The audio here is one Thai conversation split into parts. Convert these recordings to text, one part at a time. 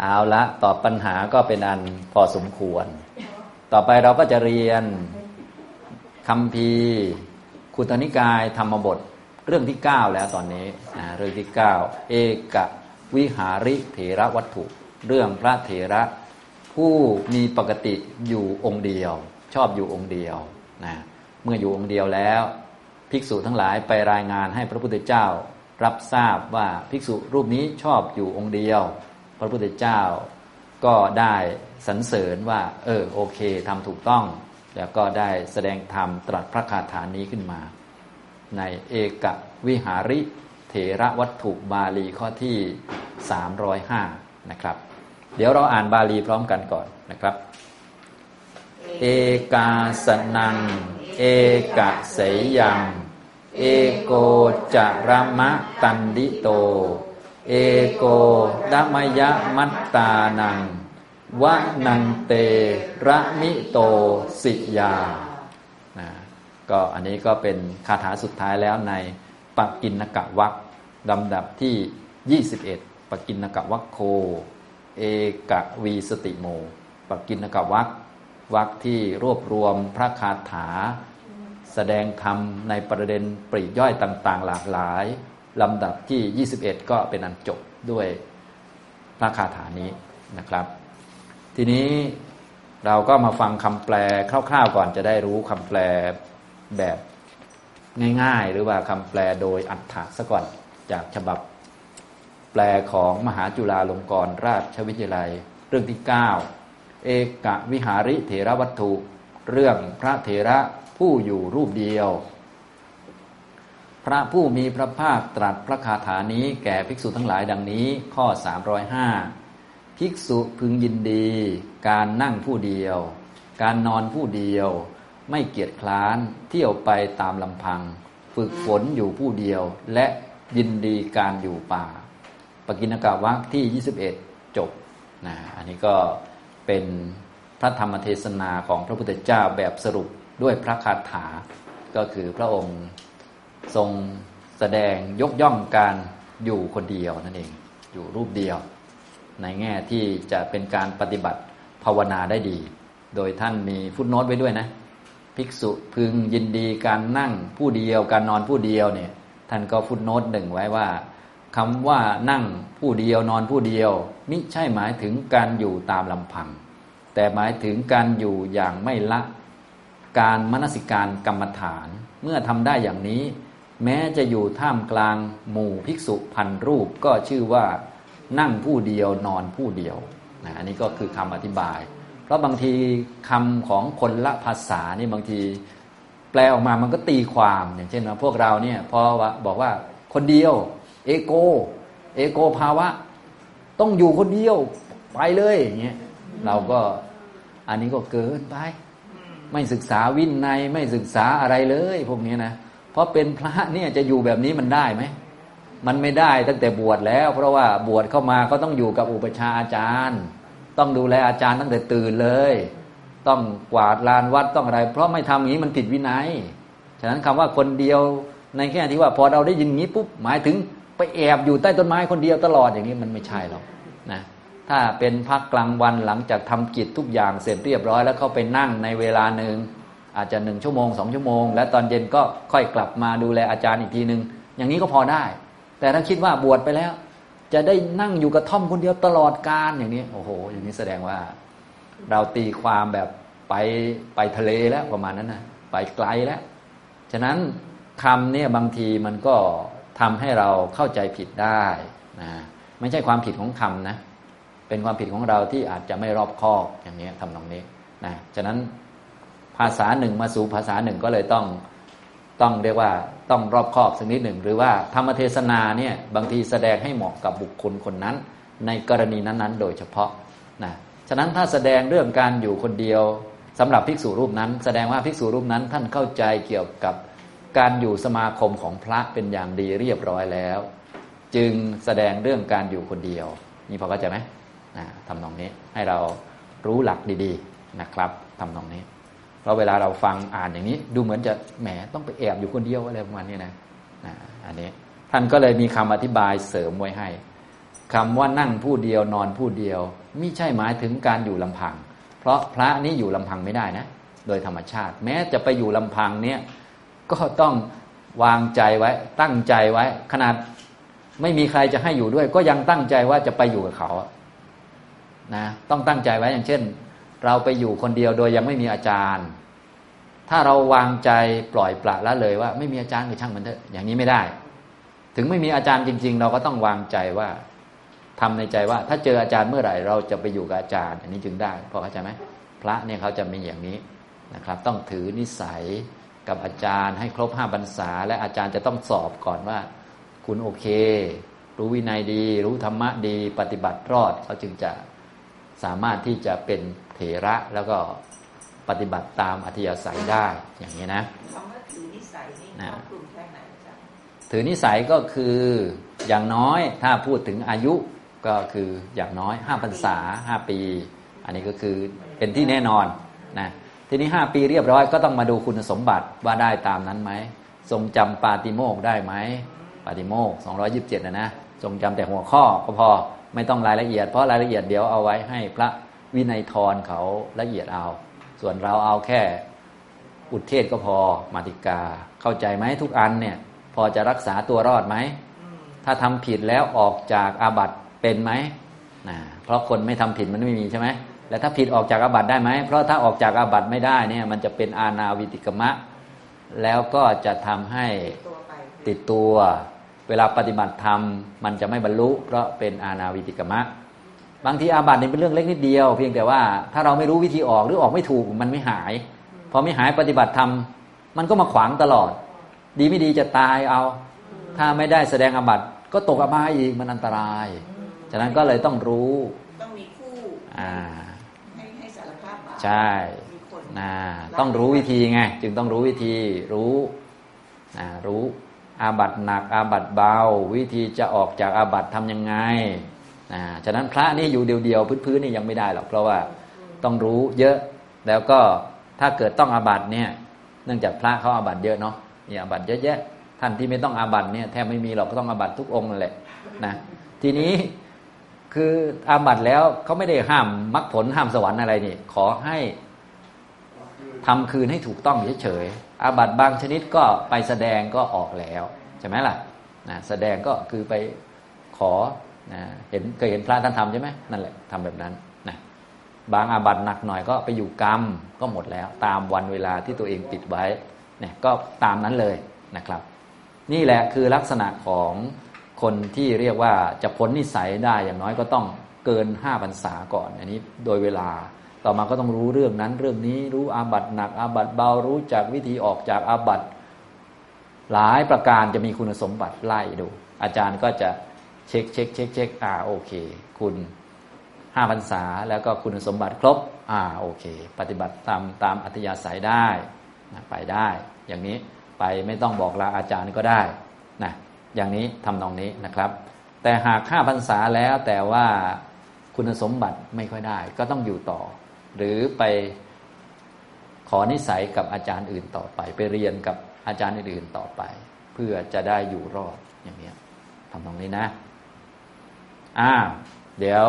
เอาละตอบปัญหาก็เป็นอันพอสมควร ต่อไปเราก็จะเรียนคำพีคุตนิกายธรรมบทเรื่องที่ 9 แล้วตอนนี้นะเรื่องที่ 9 เอกวิหาริเถระวัตถุ เรื่องพระเถระ ผู้มีปกติอยู่องค์เดียว ชอบอยู่องค์เดียวนะเมื่ออยู่องค์เดียวแล้ว ภิกษุทั้งหลายไปรายงานให้พระพุทธเจ้า รับทราบว่าภิกษุรูปนี้ชอบอยู่องค์เดียว พระพุทธเจ้าก็ได้สรรเสริญว่า เออโอเคทำถูกต้อง แล้วก็ได้แสดงธรรมตรัสพระคาถานี้ขึ้นมา ในเอกวิหาริเถระวัตถุบาลีข้อที่ 305 นะครับ เดี๋ยวเราอ่านบาลีพร้อมกันก่อนนะครับ เอกาสนัง เอกะเสยยัง เอโกจารมะตันดิโต เอโกดมยมัตตานังวะนันเตระมิโตสิยานะก็อันนี้ก็เป็นคาถาสุดท้ายแล้วในปักกินนกะวักลำดับที่ 21ปักกินนกะวักโค เอกะวีสติโมปักกินนกะวักวักที่รวบรวมพระคาถา แสดงธรรมในประเด็นปรีย่อยต่าง ๆ หลากหลาย ลำดับที่ 21 ก็เป็นอันจบด้วยพระคาถานี้นะครับ ทีนี้เราก็มาฟังคำแปลคร่าวๆก่อนจะได้รู้คำแปลแบบง่ายๆ หรือว่าคำแปลโดยอัฏฐะซะก่อนจากฉบับแปลของมหาจุฬาลงกรณราชวิทยาลัย เรื่องที่ 9 เอกวิหาริเถระวัตถุ เรื่องพระเถระผู้อยู่รูปเดียว พระผู้มีพระภาคตรัสพระคาถานี้แก่ภิกษุทั้งหลายดังนี้ข้อ 305 ภิกษุพึงยินดี การนั่งผู้เดียว การนอนผู้เดียว ไม่เกียจคร้านเที่ยวไปตามลำพัง ฝึกฝนอยู่ผู้เดียว และยินดีการอยู่ป่า ปกิณกะวักที่ 21 จบนะอันนี้ก็เป็นพระธรรมเทศนาของพระพุทธเจ้าแบบสรุปด้วยพระคาถาก็คือพระองค์ ทรงแสดงยกย่องการอยู่คนเดียวนั่นเอง อยู่รูปเดียว ในแง่ที่จะเป็นการปฏิบัติภาวนาได้ดี โดยท่านมีฟุตโนตไว้ด้วยนะ ภิกษุพึงยินดีการนั่งผู้เดียวการนอนผู้เดียวเนี่ย ท่านก็ฟุตโนตหนึ่งไว้ว่าคำว่านั่งผู้เดียวนอนผู้เดียว มิใช่หมายถึงการอยู่ตามลำพัง แต่หมายถึงการอยู่อย่างไม่ละ การมนสิการกรรมฐาน เมื่อทำได้อย่างนี้ แม้จะอยู่ท่ามกลางหมู่ภิกษุพันรูปก็ชื่อว่านั่งผู้เดียวนอนผู้เดียวนะอันนี้ก็คือคำอธิบาย เพราะบางทีคำของคนละภาษานี่บางทีแปลออกมามันก็ตีความอย่างเช่นว่าพวกเราเนี่ยพอบอกว่าคนเดียว เอโก เอโกภาวะ ต้องอยู่คนเดียวไปเลยอย่างเงี้ยเราก็อันนี้ก็เกินไป ไม่ศึกษาวินัยไม่ศึกษาอะไรเลย พวกนี้นะ เพราะเป็นพระเนี่ยจะอยู่แบบนี้มันได้ไหม มันไม่ได้ตั้งแต่บวชแล้ว เพราะว่าบวชเข้ามาก็ต้องอยู่กับอุปชาอาจารย์ ต้องดูแลอาจารย์ตั้งแต่ตื่นเลย ต้องกวาดลานวัดต้องอะไร เพราะไม่ทำอย่างนี้มันผิดวินัย ฉะนั้นคำว่าคนเดียวในแค่ที่ว่าพอเราได้ยินงี้ปุ๊บหมายถึงไปแอบอยู่ใต้ต้นไม้คนเดียวตลอดอย่างนี้มันไม่ใช่หรอกนะถ้าเป็นพักกลางวันหลังจากทำกิจทุกอย่างเสร็จเรียบร้อย แล้วเข้าไปนั่งในเวลาหนึ่ง อาจจะหนึ่งชั่วโมงสองชั่วโมง แล้วตอนเย็นก็ค่อยกลับมาดูแลอาจารย์อีกทีหนึ่งอย่างนี้ก็พอได้ แต่ถ้าคิดว่าบวชไปแล้ว จะได้นั่งอยู่กับท่อมคนเดียวตลอดการอย่างนี้โอ้โห อย่างนี้แสดงว่า เราตีความแบบไปไปทะเลแล้วประมาณนั้นนะไปไกลแล้ว ฉะนั้นคำเนี่ยบางทีมันก็ทำให้เราเข้าใจผิดได้นะไม่ใช่ความผิดของคำนะเป็นความผิดของเราที่อาจจะไม่รอบคอบอย่างนี้ทำตรงนี้นะฉะนั้น ภาษาหนึ่งมาสู่ภาษาหนึ่งก็เลยต้องต้องเรียกว่าต้องรอบคอบสักนิดหนึ่ง หรือว่าธรรมเทศนาเนี่ยบางทีแสดงให้เหมาะกับบุคคลคนนั้น ในกรณีนั้นๆ โดยเฉพาะนะฉะนั้นถ้าแสดงเรื่องการอยู่คนเดียวสำหรับภิกษุรูปนั้น แสดงว่าภิกษุรูปนั้นท่านเข้าใจเกี่ยวกับการอยู่สมาคมของพระเป็นอย่างดีเรียบร้อยแล้ว จึงแสดงเรื่องการอยู่คนเดียว นี่พอเข้าใจไหมนะทำนองนี้ให้เรารู้หลักดีๆนะครับทำนองนี้ เพราะเวลาเราฟังอ่านอย่างนี้ ดูเหมือนจะแหมต้องไปแอบอยู่คนเดียวอะไรประมาณนี้นะนะอันนี้ท่านก็เลยมีคำอธิบายเสริมไว้ให้คำว่านั่งผู้เดียวนอนผู้เดียวไม่ใช่หมายถึงการอยู่ลำพัง เพราะพระนี้อยู่ลำพังไม่ได้นะ โดยธรรมชาติ แม้จะไปอยู่ลำพังเนี่ยก็ต้องวางใจไว้ ตั้งใจไว้ ขนาดไม่มีใครจะให้อยู่ด้วย ก็ยังตั้งใจว่าจะไปอยู่กับเขานะต้องตั้งใจไว้อย่างเช่น เราไปอยู่คนเดียวโดยยังไม่มีอาจารย์ ถ้าเราวางใจปล่อยปละละเลยว่า ไม่มีอาจารย์ก็ช่างมันเถอะอย่างนี้ไม่ได้ ถึงไม่มีอาจารย์จริง ๆ เราก็ต้องวางใจว่าทำในใจว่า ถ้าเจออาจารย์เมื่อไหร่ เราจะไปอยู่กับอาจารย์ อันนี้จึงได้พอเข้าใจไหมพระเนี่ยเขาจะมีอย่างนี้นะครับ ต้องถือนิสัยกับอาจารย์ให้ครบห้าบรรษา และอาจารย์จะต้องสอบก่อนว่า คุณโอเค รู้วินัยดี รู้ธรรมะดี ปฏิบัติรอดเขาจึงจะ สามารถที่จะเป็นเถระแล้วก็ปฏิบัติตามอธิยาศัยได้อย่างนี้นะคำว่าถือนิสัยนี่ครอบคลุมแค่ไหนจ๊ะถือนิสัยก็คืออย่างน้อยถ้าพูดถึงอายุก็คืออย่างน้อยห้าพรรษาห้าปี อันนี้ก็คือเป็นที่แน่นอนนะทีนี้ห้าปีเรียบร้อยก็ต้องมาดูคุณสมบัติว่าได้ตามนั้นไหมทรงจำปาติโมกได้ไหมปาติโมกสองร้อยิบเจ็ดนะนะทรงจำแต่หัวข้อก็พอ ไม่ต้องรายละเอียด เพราะรายละเอียดเดี๋ยวเอาไว้ให้พระวินัยทรเขาละเอียดเอา ส่วนเราเอาแค่อุทเทศก็พอมาติกา เข้าใจไหมทุกอันเนี่ยพอจะรักษาตัวรอดไหม ถ้าทำผิดแล้วออกจากอาบัติเป็นไหมนะเพราะคนไม่ทำผิดมันไม่มีใช่ไหมแล้วถ้าผิดออกจากอาบัติได้ไหม เพราะถ้าออกจากอาบัติไม่ได้เนี่ยมันจะเป็นอาณาวิติกมะ แล้วก็จะทำให้ติดตัว เวลาปฏิบัติธรรมมันจะไม่บรรลุ เพราะเป็นอาณาวิติกมะบางทีอาบัตินี่เป็นเรื่องเล็กนิดเดียว เพียงแต่ว่าถ้าเราไม่รู้วิธีออกหรือออกไม่ถูกมันไม่หาย พอไม่หายปฏิบัติธรรมมันก็มาขวางตลอด ดีไม่ดีจะตายเอา ถ้าไม่ได้แสดงอาบัติก็ตกอบายอีกมันอันตราย ฉะนั้นก็เลยต้องรู้ต้องมีคู่อ่าให้ให้สารภาพใช่นะต้องรู้วิธีไงจึงต้องรู้วิธีรู้นะรู้ อาบัตหนักอาบัตเบา วิธีจะออกจากอาบัตทำยังไงนะฉะนั้นพระนี่อยู่เดียวๆพื้นๆนี่ยังไม่ได้หรอกเพราะว่าต้องรู้เยอะแล้วก็ถ้าเกิดต้องอาบัตเนี่ย เนื่องจากพระเขาอาบัตเยอะเนาะนี่อาบัตเยอะแยะ ท่านที่ไม่ต้องอาบัตเนี่ยแทบไม่มีหรอกก็ต้องอาบัตทุกองค์นั่นแหละนะทีนี้คืออาบัตแล้วเขาไม่ได้ห้ามมรรคผลห้ามสวรรค์อะไรนี่ ขอให้ ทำคืนให้ถูกต้องเฉยๆอาบัตบางชนิดก็ไปแสดงก็ออกแล้วใช่ไหมล่ะนะแสดงก็คือไปขอนะเห็นเคยเห็นพระท่านทำใช่ไหมนั่นแหละทำแบบนั้นนะบางอาบัตหนักหน่อยก็ไปอยู่กรรมก็หมดแล้ว ตามวันเวลาที่ตัวเองปิดไว้เนี่ยก็ตามนั้นเลยนะครับ นี่แหละคือลักษณะของคนที่เรียกว่าจะพ้นนิสัยได้อย่างน้อยก็ต้องเกินห้าพรรษาก่อน อันนี้โดยเวลา ต่อมาก็ต้องรู้เรื่องนั้นเรื่องนี้รู้อาบัตหนัก อาบัตเบารู้จากวิธีออกจากอาบัตหลายประการจะมีคุณสมบัติไล่ดู อาจารย์ก็จะเช็คเช็คเช็คเช็คอ่าโอเค คุณห้าพรรษาแล้วก็คุณสมบัติครบ อ่าโอเค ปฏิบัติตามตามอัธยาศัยได้ไปได้ อย่างนี้ไปไม่ต้องบอกลาอาจารย์ก็ได้นะอย่างนี้ทำนองนี้นะครับ แต่หากห้าพรรษาแล้วแต่ว่าคุณสมบัติไม่ค่อยได้ ก็ต้องอยู่ต่อ หรือไปขอนิสัยกับอาจารย์อื่นต่อไป ไปเรียนกับอาจารย์อื่นต่อไป เพื่อจะได้อยู่รอดอย่างนี้ทำตรงนี้นะอ่าเดี๋ยว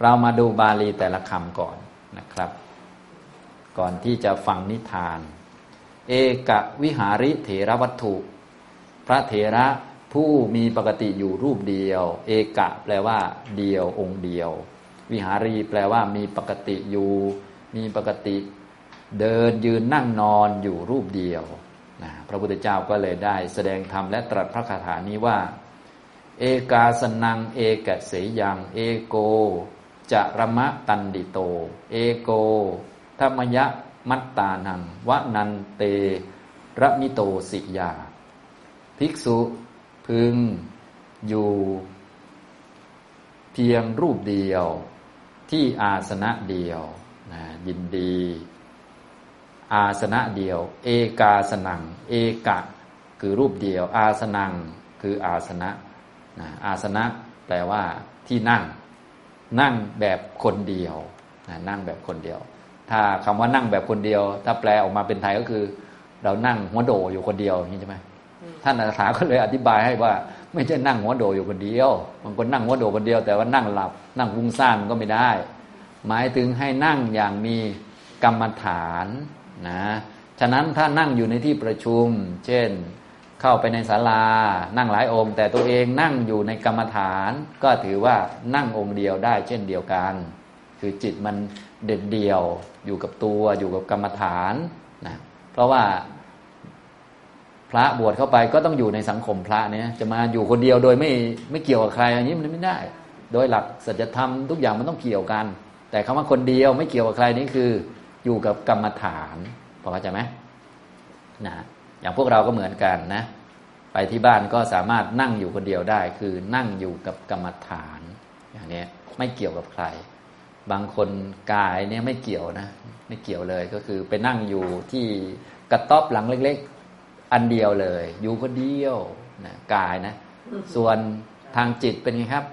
เรามาดูบาลีแต่ละคำก่อนนะครับ ก่อนที่จะฟังนิทาน เอกวิหาริเถระวัตถุ พระเถระผู้มีปกติอยู่รูปเดียว เอกะแปลว่า เดียวองค์เดียว วิหารีแปลว่ามีปกติอยู่ มีปกติเดินยืนนั่งนอนอยู่รูปเดียวนะพระพุทธเจ้าก็เลยได้แสดงธรรมและตรัสพระคาถานี้ว่า เอกาสนัง เอกเสยัง เอโกจะระมะตันดิโต เอโกธรรมยะมัตตานังวนันเตระมิโตสิยา ภิกษุพึงอยู่เพียงรูปเดียว ที่อาสนะเดียวนะยินดี อาสนะเดียว เอกาสนัง เอกะ คือรูปเดียว อาสนังคืออาสนะนะอาสนะแปลว่าที่นั่ง นั่งแบบคนเดียวนะนั่งแบบคนเดียว ถ้าคำว่านั่งแบบคนเดียว ถ้าแปลออกมาเป็นไทยก็คือ เรานั่งหัวโดอยู่คนเดียวอย่างนี้ใช่ไหมท่านอาสาก็เลยอธิบายให้ว่า ไม่ใช่นั่งหัวโดอยู่คนเดียวบางคนนั่งหัวโดคนเดียว แต่ว่านั่งหลับ นั่งวุ้งซ่านก็ไม่ได้ หมายถึงให้นั่งอย่างมีกรรมฐานนะฉะนั้นถ้านั่งอยู่ในที่ประชุม เช่น เข้าไปในศาลา นั่งหลายองค์ แต่ตัวเองนั่งอยู่ในกรรมฐาน ก็ถือว่านั่งองค์เดียวได้ เช่นเดียวกัน คือจิตมันเด็ดเดี่ยวอยู่กับตัวอยู่กับกรรมฐานนะเพราะว่า พระบวชเข้าไปก็ต้องอยู่ในสังคมพระเนี่ยจะมาอยู่คนเดียวโดยไม่ไม่เกี่ยวกับใครอันนี้มันไม่ได้ โดยหลักสัจธรรมทุกอย่างมันต้องเกี่ยวกัน แต่คำว่าคนเดียวไม่เกี่ยวกับใครนี่คือ อยู่กับกรรมฐานพอเข้าใจไหมนะอย่างพวกเราก็เหมือนกันนะ ไปที่บ้านก็สามารถนั่งอยู่คนเดียวได้ คือนั่งอยู่กับกรรมฐาน อย่างนี้ไม่เกี่ยวกับใคร บางคนกายเนี่ยไม่เกี่ยวนะ ไม่เกี่ยวเลยก็คือไปนั่งอยู่ที่กระต๊อบหลังเล็ก อันเดียวเลย อยู่คนเดียวนะกายนะ ส่วนทางจิตเป็นไงครับ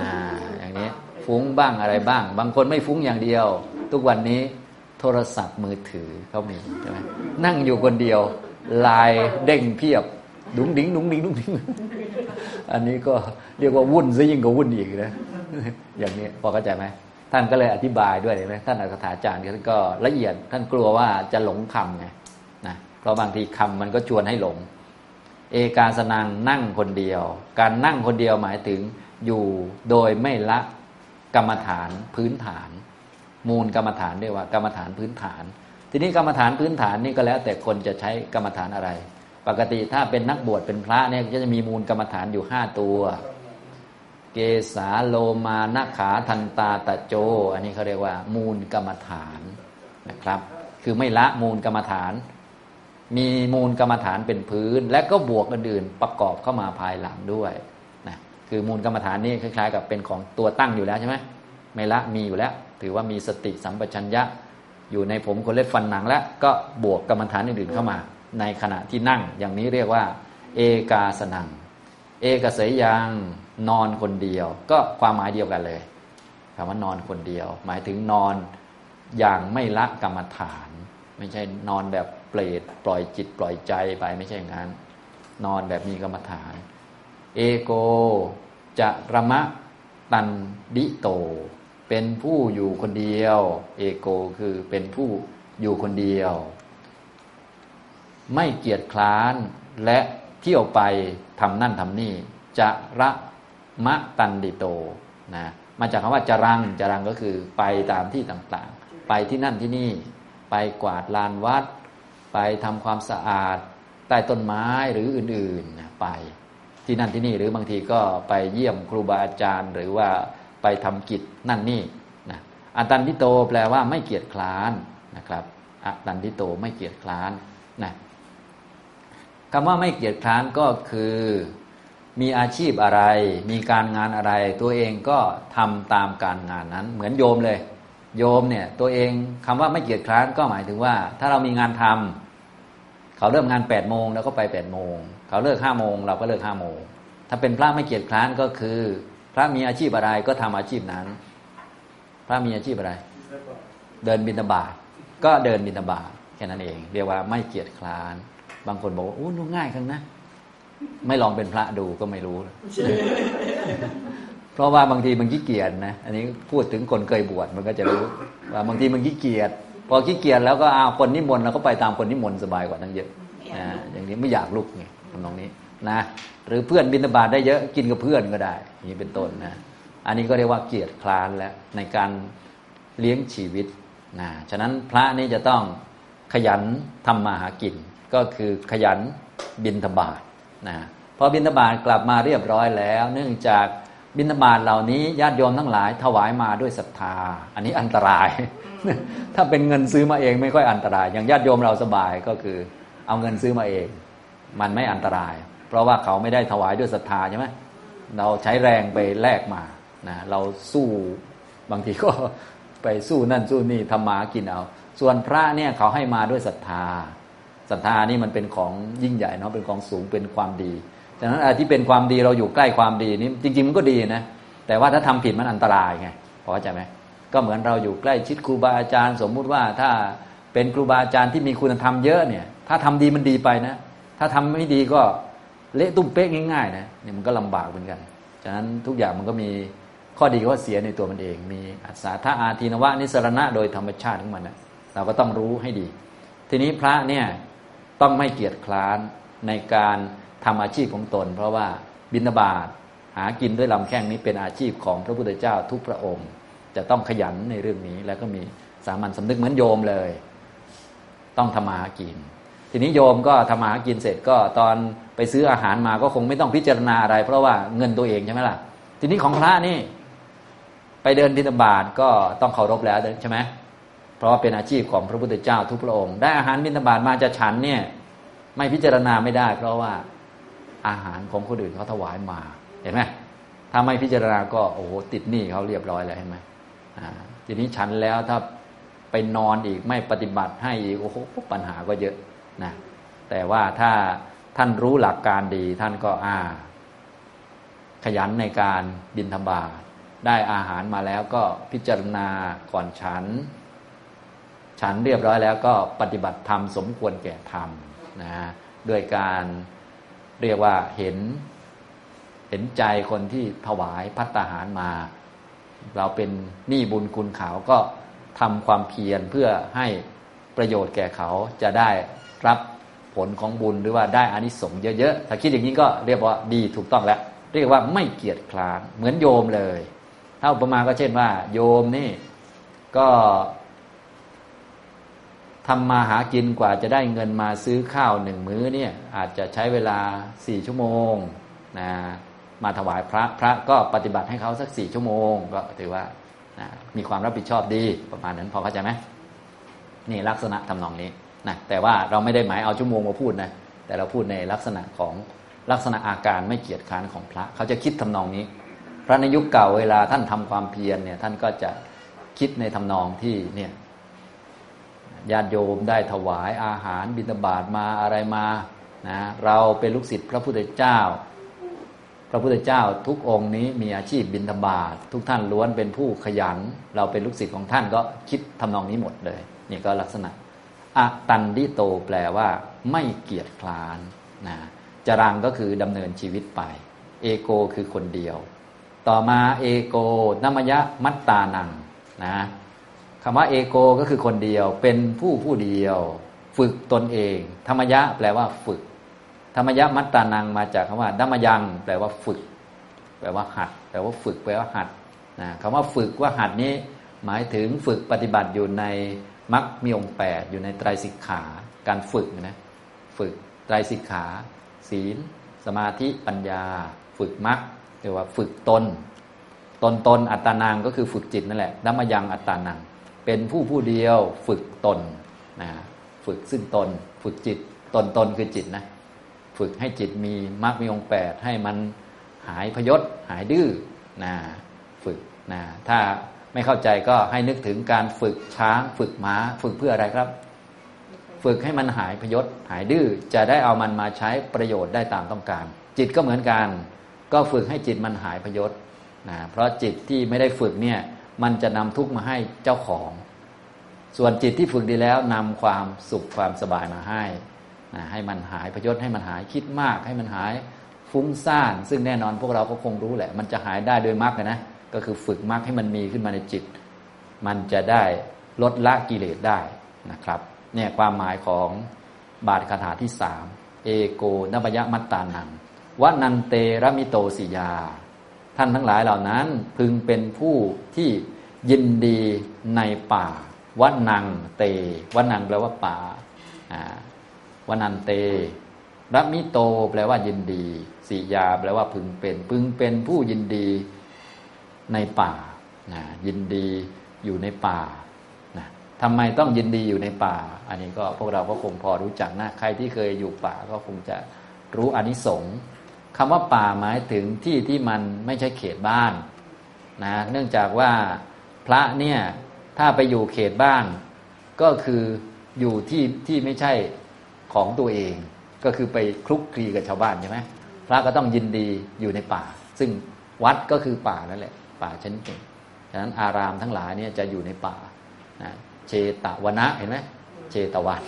นะอย่างนี้ฟุ้งบ้างอะไรบ้าง บางคนไม่ฟุ้งอย่างเดียว ทุกวันนี้โทรศัพท์มือถือเขามีใช่ไหมนั่งอยู่คนเดียวไลน์เด้งเพียบ ดุ้งดิ้งดุ้งดิ้งดุ้งดิ้งอันนี้ก็เรียกว่าวุ่นซะยิ่งกว่าวุ่นอีกนะอย่างนี้พอเข้าใจไหมท่านก็เลยอธิบายด้วยเห็นไหมท่านอักถาจารย์ท่านก็ละเอียดท่านกลัวว่าจะหลงคำไงนะ เพราะบางทีคำมันก็ชวนให้หลง เอกาสนังนั่งคนเดียว การนั่งคนเดียวหมายถึงอยู่โดยไม่ละกรรมฐานพื้นฐาน มูลกรรมฐานเรียกว่ากรรมฐานพื้นฐาน ทีนี้กรรมฐานพื้นฐานนี่ก็แล้ว แต่คนจะใช้กรรมฐานอะไร ปกติถ้าเป็นนักบวชเป็นพระเนี่ยก็จะมีมูลกรรมฐานอยู่ห้าตัว เกสาโลมานาขาทันตาตะโจ อันนี้เขาเรียกว่า มูลกรรมฐานนะครับ คือไม่ละมูลกรรมฐาน มีมูลกรรมฐานเป็นพื้น และก็บวกอื่นๆประกอบเข้ามาภายหลังด้วยนะคือมูลกรรมฐานนี่คล้ายๆ กับเป็นของตัวตั้งอยู่แล้วใช่ไหมไม่ละมีอยู่แล้ว ถือว่ามีสติสัมปชัญญะ อยู่ในผมคนเล็บฟันหนังแล้วก็บวกกรรมฐานอื่นๆเข้ามา ในขณะที่นั่ง อย่างนี้เรียกว่า เอกาสนัง เอกเสยยังนอนคนเดียว ก็ความหมายเดียวกันเลยคำว่านอนคนเดียว หมายถึงนอนอย่างไม่ละกรรมฐาน ไม่ใช่นอนแบบ ปรตปล่อยจิตปล่อยใจไปไม่ใช่อย่างนั้น นอนแบบมีกรรมฐาน เอโกจะระมะตันดิโต เป็นผู้อยู่คนเดียว เอโกคือเป็นผู้อยู่คนเดียว ไม่เกียจคร้านและเที่ยวไปทำนั่นทำนี่ จะระมะตันดิโตนะมาจากคำว่าจรังจรังก็คือไปตามที่ต่างๆ ไปที่นั่นที่นี่ ไปกวาดลานวัด ไปทำความสะอาด ใต้ต้นไม้หรืออื่นๆไป ที่นั่นที่นี่หรือบางทีก็ไปเยี่ยมครูบาอาจารย์ หรือว่าไปทำกิจนั่นนี่นะอัตันทิโตแปลว่าไม่เกียจคร้านนะครับอัตันทิโตไม่เกียจคร้านนะคำว่าไม่เกียจคร้านก็คือมีอาชีพอะไร มีการงานอะไร ตัวเองก็ทำตามการงานนั้น เหมือนโยมเลย โยมเนี่ยตัวเองคำว่าไม่เกียจคร้านก็หมายถึงว่า ถ้าเรามีงานทำ เขาเริ่มงานแปดโมงแล้วก็ไปแปดโมงเขาเลิกห้าโมงเราก็เลิกห้าโมงถ้าเป็นพระไม่เกียจคร้านก็คือ พระมีอาชีพอะไรก็ทำอาชีพนั้น พระมีอาชีพอะไร เดินบิณฑบาตก็เดินบิณฑบาตแค่นั้นเอง เรียกว่าไม่เกียจคร้าน บางคนบอกว่าโอ้ดูง่ายครั้งนะไม่ลองเป็นพระดูก็ไม่รู้ เพราะว่าบางทีมันขี้เกียจนะ อันนี้พูดถึงคนเคยบวชมันก็จะรู้ ว่าบางทีมันขี้เกียจ พอขี้เกียจแล้วก็เอาคนนิมนต์เราก็ไปตามคนนิมนต์สบายกว่าทั้งเยอะนะอย่างนี้ไม่อยากลุกไงทำนองนี้นะหรือเพื่อนบินบาตได้เยอะกินกับเพื่อนก็ได้อย่างนี้เป็นต้นนะ อันนี้ก็เรียกว่าเกียรติคลานแล้วในการเลี้ยงชีวิตนะฉะนั้นพระนี่จะต้องขยันทำมาหากิน ก็คือขยันบินทบาทนะพอบินทบาทกลับมาเรียบร้อยแล้ว เนื่องจาก บินทบาทเหล่านี้ญาติโยมทั้งหลาย ถวายมาด้วยศรัทธา อันนี้อันตราย ถ้าเป็นเงินซื้อมาเองไม่ค่อยอันตราย อย่างญาติโยมเราสบายก็คือ เอาเงินซื้อมาเอง มันไม่อันตราย เพราะว่าเขาไม่ได้ถวายด้วยศรัทธาใช่ไหมเราใช้แรงไปแลกมานะเราสู้บางทีก็ไปสู้นั่นสู้นี่ทำมากินเอา ส่วนพระเนี่ยเขาให้มาด้วยศรัทธาศรัทธานี่มันเป็นของยิ่งใหญ่เนาะเป็นของสูงเป็นความดี ฉะนั้นอะไรที่เป็นความดีเราอยู่ใกล้ความดีนี่จริง ๆ มันก็ดีนะ แต่ว่าถ้าทำผิดมันอันตรายไงพอเข้าใจไหมก็เหมือนเราอยู่ใกล้ชิดครูบาอาจารย์ สมมุติว่าถ้าเป็นครูบาอาจารย์ที่มีคุณธรรมเยอะเนี่ย ถ้าทำดีมันดีไปนะ ถ้าทำไม่ดีก็เละตุ้มเป๊ะง่ายๆนะเนี่ยมันก็ลำบากเหมือนกันฉะนั้นทุกอย่างมันก็มีข้อดีข้อเสียในตัวมันเอง มีอัศธาอาทีนวะนิสรณะโดยธรรมชาติของมันนะเราก็ต้องรู้ให้ดี ทีนี้พระเนี่ยต้องไม่เกียจคร้านในการ ทำอาชีพของตน เพราะว่าบิณฑบาตหากินด้วยลำแข้งนี้เป็นอาชีพของพระพุทธเจ้าทุกพระองค์ จะต้องขยันในเรื่องนี้แล้วก็มีสามัญสำนึกเหมือนโยมเลย ต้องทำมาหากิน ทีนี้โยมก็ทำมาหากินเสร็จก็ตอนไปซื้ออาหารมาก็คงไม่ต้องพิจารณาอะไร เพราะว่าเงินตัวเองใช่ไหมล่ะ ทีนี้ของพระนี่ ไปเดินบิณฑบาตก็ต้องเคารพแล้วใช่ไหมเพราะว่าเป็นอาชีพของพระพุทธเจ้าทุกพระองค์ ได้อาหารบิณฑบาตมาจะฉันเนี่ยไม่พิจารณาไม่ได้ เพราะว่า อาหารของคนอื่นเขาถวายมาเห็นไหมถ้าไม่พิจารณาก็โอ้โหติดหนี้เขาเรียบร้อยแล้วเห็นไหมทีนี้ฉันแล้วถ้าไปนอนอีกไม่ปฏิบัติให้อีกโอ้โหปัญหาก็เยอะนะแต่ว่าถ้าท่านรู้หลักการดีท่านก็อ่า ขยันในการบินธบาตได้อาหารมาแล้วก็พิจารณาก่อนฉัน ฉันเรียบร้อยแล้วก็ปฏิบัติธรรมสมควรแก่ธรรมนะด้วยการ เรียกว่าเห็น เห็นใจคนที่ถวายพัตตาหารมา เราเป็นหนี้บุญคุณเขาก็ทำความเพียรเพื่อให้ประโยชน์แก่เขาจะได้รับผลของบุญหรือว่าได้อานิสงส์เยอะๆ ถ้าคิดอย่างนี้ก็เรียกว่าดีถูกต้องแล้ว เรียกว่าไม่เกียจคร้านเหมือนโยมเลย ถ้าอุปมาก็เช่นว่า โยมนี่ก็ ทำมาหากินกว่าจะได้เงินมาซื้อข้าวหนึ่งมื้อเนี่ยอาจจะใช้เวลาสี่ชั่วโมงนะมาถวายพระพระก็ปฏิบัติให้เขาสักสี่ชั่วโมง ก็ถือว่านะมีความรับผิดชอบดีประมาณนั้นพอเข้าใจไหมนี่ลักษณะทำนองนี้นะแต่ว่าเราไม่ได้หมายเอาชั่วโมงมาพูดนะแต่เราพูดในลักษณะของลักษณะอาการไม่เกียจค้านของพระ เขาจะคิดทำนองนี้ พระในยุคเก่าเวลาท่านทำความเพียรเนี่ยท่านก็จะคิดในทำนองที่เนี่ย ญาติโยมได้ถวายอาหารบิณฑบาตมาอะไรมานะเราเป็นลูกศิษย์พระพุทธเจ้า พระพุทธเจ้าทุกองค์นี้มีอาชีพบิณฑบาตทุกท่านล้วนเป็นผู้ขยัน เราเป็นลูกศิษย์ของท่านก็คิดทำนองนี้หมดเลย นี่ก็ลักษณะอะตันดิโตแปลว่า ไม่เกียจคร้านนะจรังก็คือดำเนินชีวิตไป เอโกคือคนเดียว ต่อมาเอโกนมยะมัตตานังนะ คำว่าเอโกก็คือคนเดียว เป็นผู้ผู้เดียว ฝึกตนเอง ธรรมยะแปลว่าฝึก ธรรมยะมัตตานังมาจากคำว่าดัมยัง แปลว่าฝึก แปลว่าหัด แปลว่าฝึก แปลว่าหัดนะคำว่าฝึกว่าหัดนี้ หมายถึงฝึกปฏิบัติอยู่ในมรรคมีองแปดอยู่ในไตรสิกขา การฝึกนะ ฝึกไตรสิกขา ศีล สมาธิ ปัญญา ฝึกมรรคเรียกว่าฝึกตน ตนตนอัตตานังก็คือฝึกจิตนั่นแหละนัมยังอัตตานัง เป็นผู้ผู้เดียวฝึกตนนะฝึกซึ่งตน ฝึกจิตตนตนคือจิตนะฝึกให้จิตมีมรรคมีองค์แปดให้มันหายพยศหายดื้อนะฝึกนะถ้าไม่เข้าใจก็ให้นึกถึงการฝึกช้างฝึกม้า ฝึกเพื่ออะไรครับ ฝึกให้มันหายพยศหายดื้อจะได้เอามันมาใช้ประโยชน์ได้ตามต้องการ จิตก็เหมือนกัน ก็ฝึกให้จิตมันหายพยศนะเพราะจิตที่ไม่ได้ฝึกเนี่ย มันจะนำทุกข์มาให้เจ้าของ ส่วนจิตที่ฝึกดีแล้วนำความสุขความสบายมาให้นะให้มันหายพยศให้มันหายคิดมาก ให้มันหายฟุ้งซ่าน ซึ่งแน่นอนพวกเราก็คงรู้แหละ มันจะหายได้โดยมรรคนะก็คือฝึกมรรคให้มันมีขึ้นมาในจิต มันจะได้ลดละกิเลสได้นะครับเนี่ยความหมายของบาทคาถาที่สามเอโกนบยมัตตานังวนันเตระมิโตสิยา ท่านทั้งหลายเหล่านั้นพึงเป็นผู้ที่ยินดีในป่าวันังเตวันังแปลว่าป่าวันันเตรมิโตแปลว่ายินดีสิยาแปลว่าพึงเป็น พึงเป็นผู้ยินดีในป่านะยินดีอยู่ในป่านะทำไมต้องยินดีอยู่ในป่า อันนี้ก็พวกเราก็คงพอรู้จักนะใครที่เคยอยู่ป่าก็คงจะรู้อนิสงส์ คำว่าป่าหมายถึงที่ที่มันไม่ใช่เขตบ้านนะเนื่องจากว่าพระเนี่ยถ้าไปอยู่เขตบ้าน ก็คืออยู่ที่ที่ไม่ใช่ของตัวเอง ก็คือไปคลุกคลีกับชาวบ้านใช่ไหมพระก็ต้องยินดีอยู่ในป่า ซึ่งวัดก็คือป่านั่นแหละ ป่าชนิดหนึ่งฉะนั้นอารามทั้งหลายเนี่ยจะอยู่ในป่านะเชตวนะเห็นไหมเชตวัน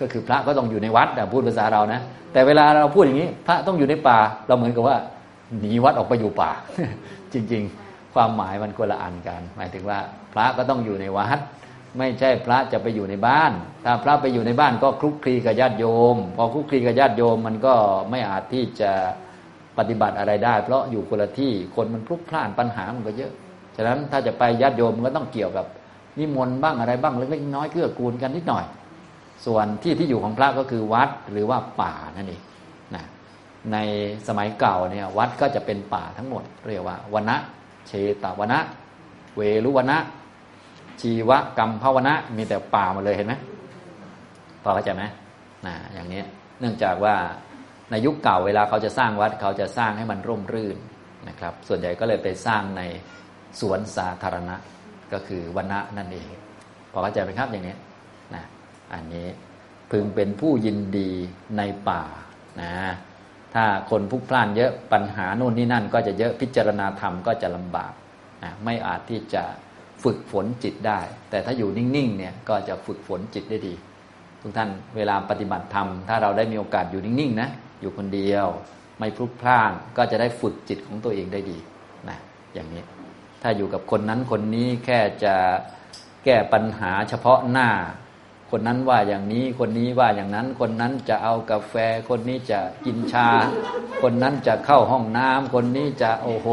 ก็คือพระก็ต้องอยู่ในวัดแต่พูดภาษาเรานะ แต่เวลาเราพูดอย่างนี้ พระต้องอยู่ในป่า เราเหมือนกับว่าหนีวัดออกไปอยู่ป่า จริง ๆ ความหมายมันคนละอันกัน หมายถึงว่า พระก็ต้องอยู่ในวัด ไม่ใช่พระจะไปอยู่ในบ้าน ถ้าพระไปอยู่ในบ้านก็คลุกคลีกับญาติโยม พอคลุกคลีกับญาติโยมมันก็ไม่อาจที่จะปฏิบัติอะไรได้ เพราะอยู่คนละที่คนมันพลุกพล่านปัญหามันก็เยอะฉะนั้นถ้าจะไปญาติโยมมันก็ต้องเกี่ยวกับนิมนต์บ้างอะไรบ้างเล็กๆน้อยเกื้อกูลกันนิดหน่อย ส่วนที่ที่อยู่ของพระก็คือวัดหรือว่าป่านั่นเองนะในสมัยเก่าเนี่ยวัดก็จะเป็นป่าทั้งหมด เรียกว่าวนณะเชตวนะ เวรุวนะ ชีวกรรมภาวนะ มีแต่ป่ามาเลยเห็นไหมพอเข้าใจไหมนะอย่างนี้เนื่องจากว่าในยุคเก่าเวลาเขาจะสร้างวัดเขาจะสร้างให้มันร่มรื่นนะครับ ส่วนใหญ่ก็เลยไปสร้างในสวนสาธารณะ ก็คือวันณะนั่นเองพอเข้าใจไหมครับอย่างนี้นะ อันนี้พึงเป็นผู้ยินดีในป่านะถ้าคนพลุกพล่านเยอะปัญหาโน่นนี่นั่นก็จะเยอะพิจารณาธรรมก็จะลำบากนะไม่อาจที่จะฝึกฝนจิตได้ แต่ถ้าอยู่นิ่งๆเนี่ยก็จะฝึกฝนจิตได้ดี ทุกท่านเวลาปฏิบัติธรรม ถ้าเราได้มีโอกาสอยู่นิ่งๆนะอยู่คนเดียว ไม่พลุกพล่านก็จะได้ฝึกจิตของตัวเองได้ดีนะอย่างนี้ ถ้าอยู่กับคนนั้นคนนี้แค่จะแก้ปัญหาเฉพาะหน้า คนนั้นว่าอย่างนี้ คนนี้ว่าอย่างนั้น คนนั้นจะเอากาแฟ คนนี้จะกินชา คนนั้นจะเข้าห้องน้ำคนนี้จะโอ้โห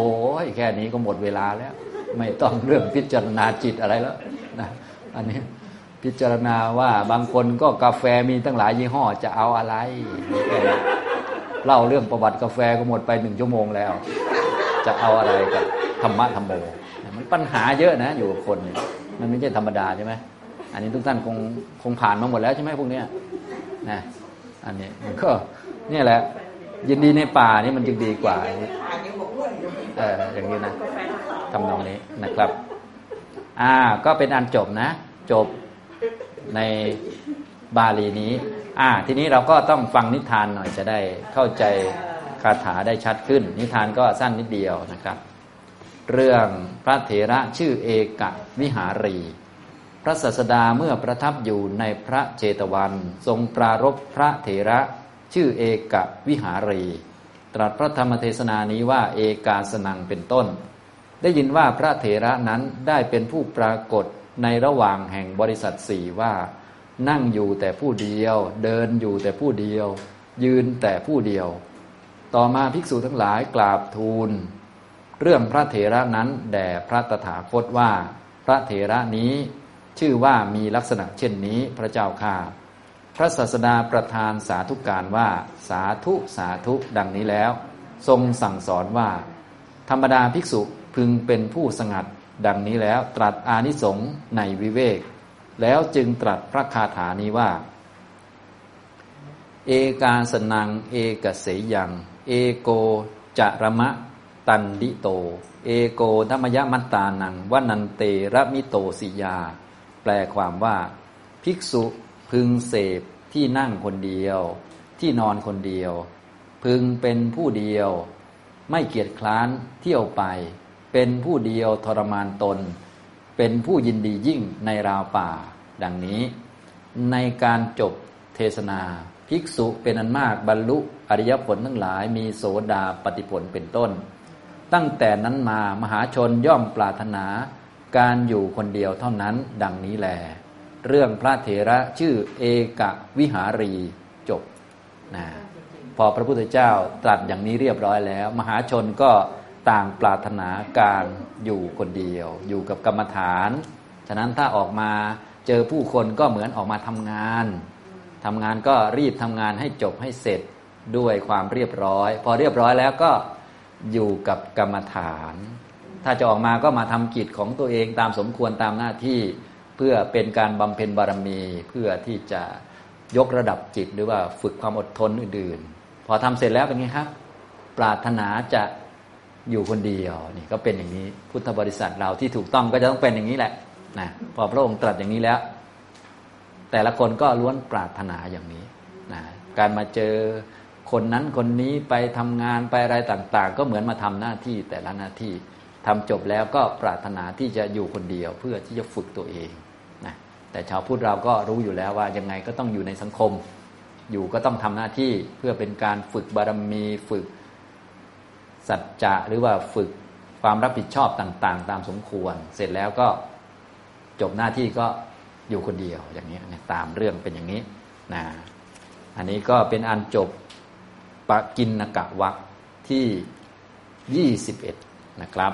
แค่นี้ก็หมดเวลาแล้ว ไม่ต้องเรื่องพิจารณาจิตอะไรแล้วนะอันนี้พิจารณาว่าบางคนก็กาแฟมีตั้งหลายยี่ห้อจะเอาอะไร เล่าเรื่องประวัติกาแฟก็หมดไปหนึ่งชั่วโมงแล้ว จะเอาอะไรกับธรรมะธรรมโม มันปัญหาเยอะนะ อยู่กับคน มันไม่ใช่ธรรมดาใช่ไหม อันนี้ทุกท่านคงคงผ่านมาหมดแล้วใช่ไหมพวกเนี้ยนะอันนี้มันก็เนี่ยแหละ ยินดีในป่านี่มันจึงดีกว่าเอออย่างนี้นะทำนองนี้นะครับอ่าก็เป็นอันจบนะ จบในบาลีนี้ อ่า ทีนี้เราก็ต้องฟังนิทานหน่อยจะได้เข้าใจคาถาได้ชัดขึ้น นิทานก็สั้นนิดเดียวนะครับ เรื่องพระเถระชื่อเอกวิหารี ระศาสดาเมื่อประทับอยู่ในพระเจตวัน ทรงปรารบพระเถระ ชื่อเอกวิหารี ตรัสพระธรรมเทศนานี้ว่าเอกาสนังเป็นต้น ได้ยินว่าพระเถระนั้นได้เป็นผู้ปรากฏในระหว่างแห่งบริษัทสี่ว่า นั่งอยู่แต่ผู้เดียว เดินอยู่แต่ผู้เดียว ยืนแต่ผู้เดียว ต่อมาภิกษุทั้งหลายกราบทูล เรื่องพระเถระนั้นแด่พระตถาคตว่า พระเถระนี้ ชื่อว่ามีลักษณะเช่นนี้พระเจ้าข้าพระศาสดาประทานสาธุการว่าสาธุสาธุดังนี้แล้ว ทรงสั่งสอนว่า ธรรมดาภิกษุพึงเป็นผู้สงัด ดังนี้แล้วตรัสอานิสงส์ในวิเวก แล้วจึงตรัสพระคาถานี้ว่า เอกาสนัง เอกเสยัง เอโกจารมะ ตันดิโต เอโกธรรมยมัตตานังวนันเตระมิโตสิยา ลความว่า ภิกษุพึงเสพที่นั่งคนเดียว ที่นอนคนเดียว พึงเป็นผู้เดียว ไม่เกียจคร้านเที่ยวไป เป็นผู้เดียวทรมานตน เป็นผู้ยินดียิ่งในราวป่า ดังนี้ ในการจบเทศนา ภิกษุเป็นอันมากบรรลุอริยผลทั้งหลายมีโสดาปฏิผลเป็นต้น ตั้งแต่นั้นมามหาชนย่อมปรารถนา การอยู่คนเดียวเท่านั้นดังนี้แล เรื่องพระเถระชื่อเอกวิหารีจบนะพอพระพุทธเจ้าตรัสอย่างนี้เรียบร้อยแล้ว มหาชนก็ต่างปรารถนาการอยู่คนเดียว อยู่กับกรรมฐาน ฉะนั้นถ้าออกมาเจอผู้คนก็เหมือนออกมาทำงานทำงานก็รีบทำงานให้จบให้เสร็จด้วยความเรียบร้อย พอเรียบร้อยแล้วก็อยู่กับกรรมฐาน ถ้าจะออกมาก็มาทำกิจของตัวเองตามสมควรตามหน้าที่ เพื่อเป็นการบำเพ็ญบารมี เพื่อที่จะยกระดับจิตหรือว่าฝึกความอดทนอื่นๆ พอทำเสร็จแล้วเป็นไงครับ ปรารถนาจะอยู่คนเดียวนี่ก็เป็นอย่างนี้พุทธบริษัทเราที่ถูกต้องก็จะต้องเป็นอย่างนี้แหละนะพอพระองค์ตรัสอย่างนี้แล้ว แต่ละคนก็ล้วนปรารถนาอย่างนี้นะการมาเจอคนนั้นคนนี้ไปทำงานไปอะไรต่าง ๆ ก็เหมือนมาทำหน้าที่แต่ละหน้าที่ ทำจบแล้วก็ปรารถนาที่จะอยู่คนเดียวเพื่อที่จะฝึกตัวเองนะแต่ชาวพุทธเราก็รู้อยู่แล้วว่ายังไงก็ต้องอยู่ในสังคม อยู่ก็ต้องทำหน้าที่เพื่อเป็นการฝึกบารมีฝึกสัจจะหรือว่าฝึกความรับผิดชอบต่างๆ ตามสมควร เสร็จแล้วก็จบหน้าที่ก็อยู่คนเดียวอย่างนี้ตามเรื่องเป็นอย่างนี้นะอันนี้ก็เป็นอันจบปกินนกะวักที่ 21 นะครับ